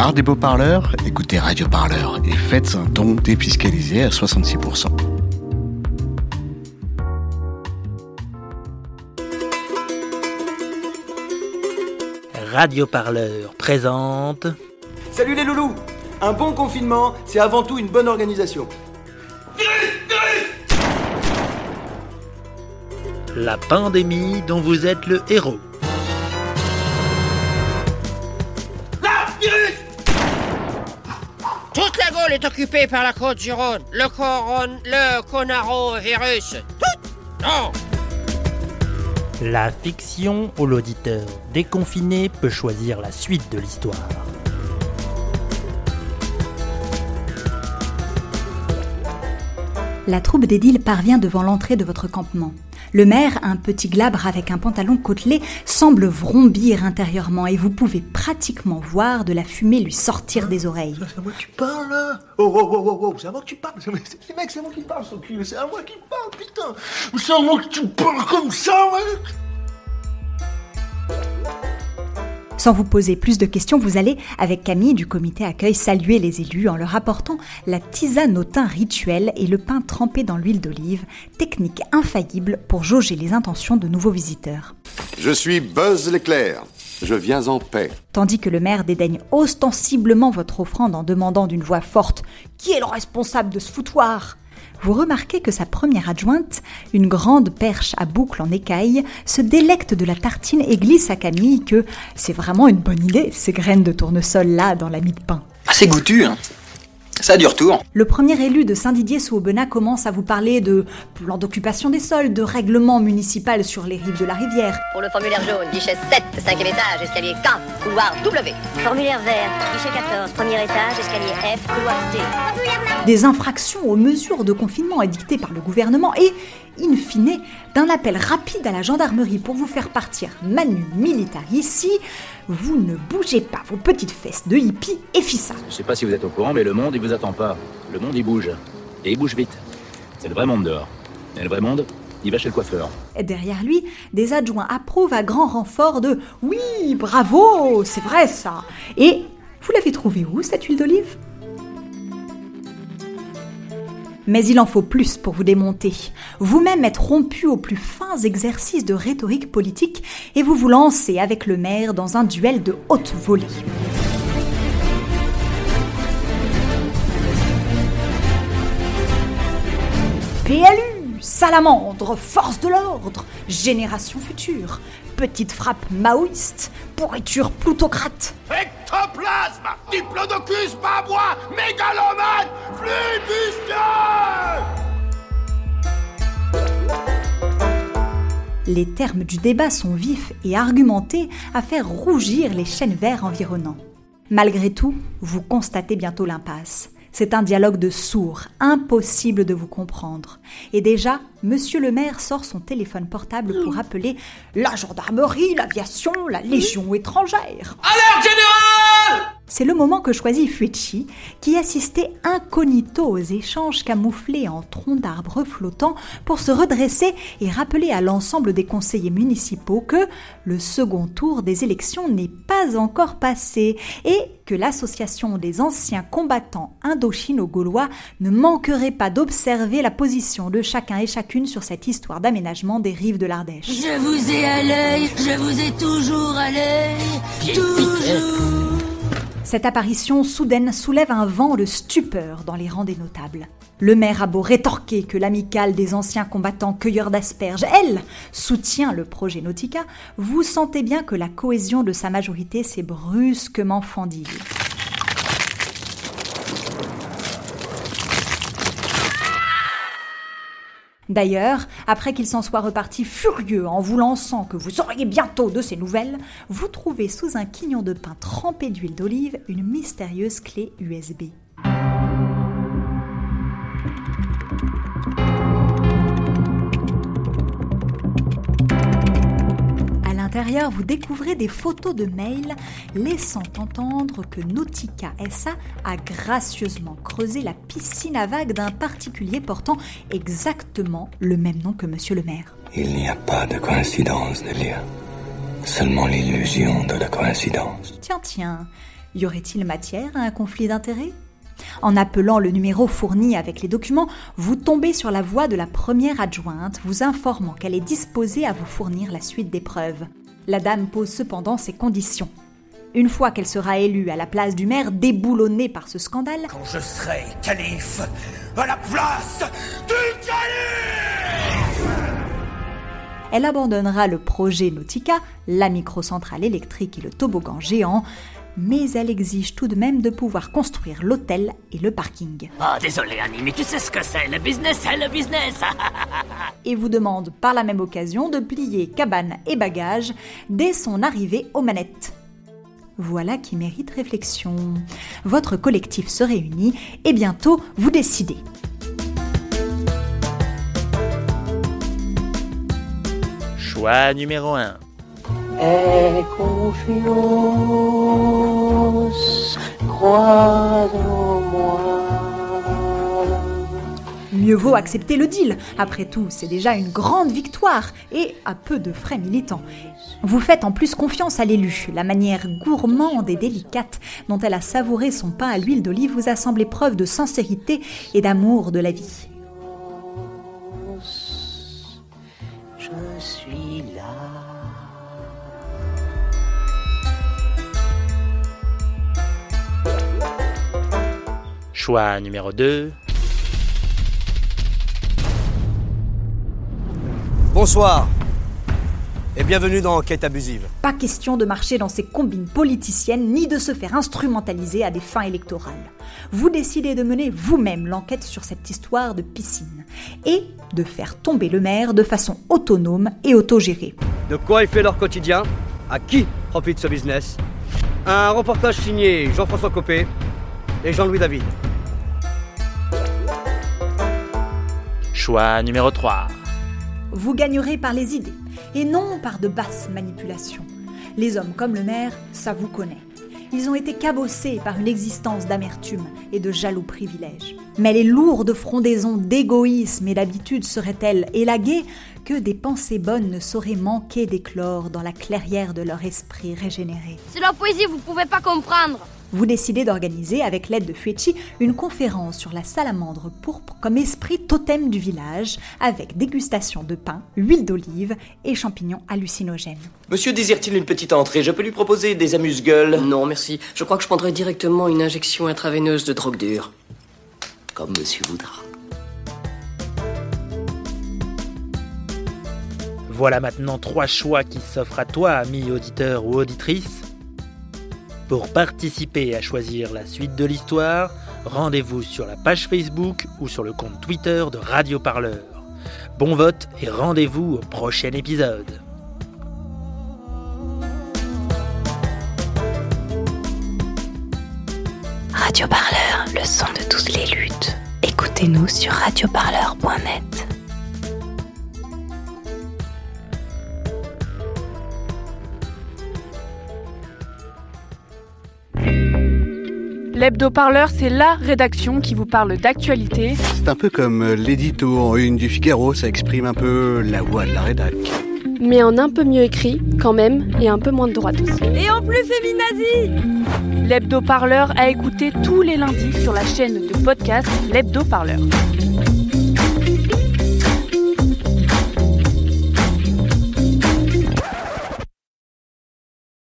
marre des beaux parleurs Écoutez Radio Parleur et faites un don défiscalisé à 66%. Radio Parleur présente. Salut les loulous Un bon confinement, c'est avant tout une bonne organisation. La pandémie dont vous êtes le héros. Toute la Gaule est occupée par la côte du Rhône. Le coron... le conarovirus. Tout Non La fiction où l'auditeur déconfiné peut choisir la suite de l'histoire. La troupe d'Édile parvient devant l'entrée de votre campement. Le maire, un petit glabre avec un pantalon côtelé, semble vrombir intérieurement et vous pouvez pratiquement voir de la fumée lui sortir des oreilles. C'est à moi que tu parles Oh oh oh oh oh, c'est à moi que tu parles. Mec, c'est à moi qui parle, son cul, c'est à moi qui parle, putain. C'est à moi que tu parles comme ça, mec Sans vous poser plus de questions, vous allez, avec Camille du comité accueil, saluer les élus en leur apportant la tisane au thym rituel et le pain trempé dans l'huile d'olive, technique infaillible pour jauger les intentions de nouveaux visiteurs. Je suis Buzz l'éclair. Je viens en paix. Tandis que le maire dédaigne ostensiblement votre offrande en demandant d'une voix forte Qui est le responsable de ce foutoir? Vous remarquez que sa première adjointe, une grande perche à boucle en écaille, se délecte de la tartine et glisse à Camille que c'est vraiment une bonne idée, ces graines de tournesol là dans la mie de pain. Assez goûtu, hein. Ça a du retour. Le premier élu de Saint-Didier sous Aubenas commence à vous parler de plan d'occupation des sols, de règlement municipal sur les rives de la rivière. Pour le formulaire jaune, guichet 7, cinquième étage, escalier K, couloir W. Formulaire vert, guichet 14, premier étage, escalier F, couloir T. des infractions aux mesures de confinement édictées par le gouvernement et, in fine, d'un appel rapide à la gendarmerie pour vous faire partir manu militari si vous ne bougez pas vos petites fesses de hippie et fissa. Je sais pas si vous êtes au courant, mais le monde, il vous attend pas. Le monde, il bouge. Et il bouge vite. C'est le vrai monde dehors. Et le vrai monde, il va chez le coiffeur. Derrière lui, des adjoints approuvent à grand renfort de Oui, bravo, c'est vrai ça. Et vous l'avez trouvé où cette huile d'olive? Mais il en faut plus pour vous démonter. Vous-même êtes rompu aux plus fins exercices de rhétorique politique et vous vous lancez avec le maire dans un duel de haute volée. PLU, salamandre, force de l'ordre, génération future, petite frappe maoïste, pourriture plutocrate. Ectoplasme Diplodocus babois Mégalomane Les termes du débat sont vifs et argumentés à faire rougir les chênes verts environnants. Malgré tout, vous constatez bientôt l'impasse. C'est un dialogue de sourds, impossible de vous comprendre. Et déjà, monsieur le maire sort son téléphone portable pour appeler la gendarmerie, l'aviation, la légion étrangère. Alerte générale C'est le moment que choisit Fuichi, qui assistait incognito aux échanges camouflés en troncs d'arbres flottants pour se redresser et rappeler à l'ensemble des conseillers municipaux que le second tour des élections n'est pas encore passé et que l'association des anciens combattants indochino-gaulois ne manquerait pas d'observer la position de chacun et chacune sur cette histoire d'aménagement des rives de l'Ardèche. Je vous ai à l'œil, je vous ai toujours à l'œil, toujours. Cette apparition soudaine soulève un vent de stupeur dans les rangs des notables. Le maire a beau rétorquer que l'amicale des anciens combattants cueilleurs d'asperges, elle, soutient le projet Nautica, vous sentez bien que la cohésion de sa majorité s'est brusquement fendue. D'ailleurs, après qu'il s'en soit reparti furieux en vous lançant que vous auriez bientôt de ses nouvelles, vous trouvez sous un quignon de pain trempé d'huile d'olive une mystérieuse clé USB. Vous découvrez des photos de mails laissant entendre que Nautica SA a gracieusement creusé la piscine à vagues d'un particulier portant exactement le même nom que monsieur le maire. Il n'y a pas de coïncidence, Delia. Seulement l'illusion de la coïncidence. Tiens, tiens, Y aurait-il matière à un conflit d'intérêts? En appelant le numéro fourni avec les documents, vous tombez sur la voix de la première adjointe vous informant qu'elle est disposée à vous fournir la suite des preuves. La dame pose cependant ses conditions. Une fois qu'elle sera élue à la place du maire déboulonné par ce scandale, Quand je serai calife, à la place du calife elle abandonnera le projet Nautica, la microcentrale électrique et le toboggan géant, mais elle exige tout de même de pouvoir construire l'hôtel et le parking. Oh, désolé, Annie, mais tu sais ce que c'est. Le business, c'est le business. Et vous demande par la même occasion de plier cabane et bagages dès son arrivée aux manettes. Voilà qui mérite réflexion. Votre collectif se réunit et bientôt vous décidez. Choix numéro 1. Mieux vaut accepter le deal. Après tout, c'est déjà une grande victoire et à peu de frais militants. Vous faites en plus confiance à l'élu. La manière gourmande et délicate dont elle a savouré son pain à l'huile d'olive vous a semblé preuve de sincérité et d'amour de la vie. Choix numéro 2. Bonsoir et bienvenue dans Enquête abusive. Pas question de marcher dans ces combines politiciennes ni de se faire instrumentaliser à des fins électorales. Vous décidez de mener vous-même l'enquête sur cette histoire de piscine et de faire tomber le maire de façon autonome et autogérée. De quoi il fait leur quotidien? À qui profite ce business? Un reportage signé Jean-François Copé et Jean-Louis David. Choix numéro 3. Vous gagnerez par les idées et non par de basses manipulations. Les hommes comme le maire, ça vous connaît. Ils ont été cabossés par une existence d'amertume et de jaloux privilèges. Mais les lourdes frondaisons d'égoïsme et d'habitude seraient-elles élaguées que des pensées bonnes ne sauraient manquer d'éclore dans la clairière de leur esprit régénéré? C'est leur poésie, vous pouvez pas comprendre. Vous décidez d'organiser, avec l'aide de Fuechi, une conférence sur la salamandre pourpre comme esprit totem du village, avec dégustation de pain, huile d'olive et champignons hallucinogènes. Monsieur désire-t-il une petite entrée? Je peux lui proposer des amuse-gueules Non, merci. Je crois que je prendrai directement une injection intraveineuse de drogue dure. Comme monsieur voudra. Voilà maintenant trois choix qui s'offrent à toi, ami auditeur ou auditrice. Pour participer à choisir la suite de l'histoire, rendez-vous sur la page Facebook ou sur le compte Twitter de Radio Parleur. Bon vote et rendez-vous au prochain épisode. Radio Parleur, le son de toutes les luttes. Écoutez-nous sur radioparleur.net. L'hebdo-parleur, c'est la rédaction qui vous parle d'actualité. C'est un peu comme euh, l'édito en une du Figaro, ça exprime un peu la voix de la rédac. Mais en un peu mieux écrit, quand même, et un peu moins de droite aussi. Et en plus féminazi L'hebdo-parleur à écouter tous les lundis sur la chaîne de podcast L'hebdo-parleur.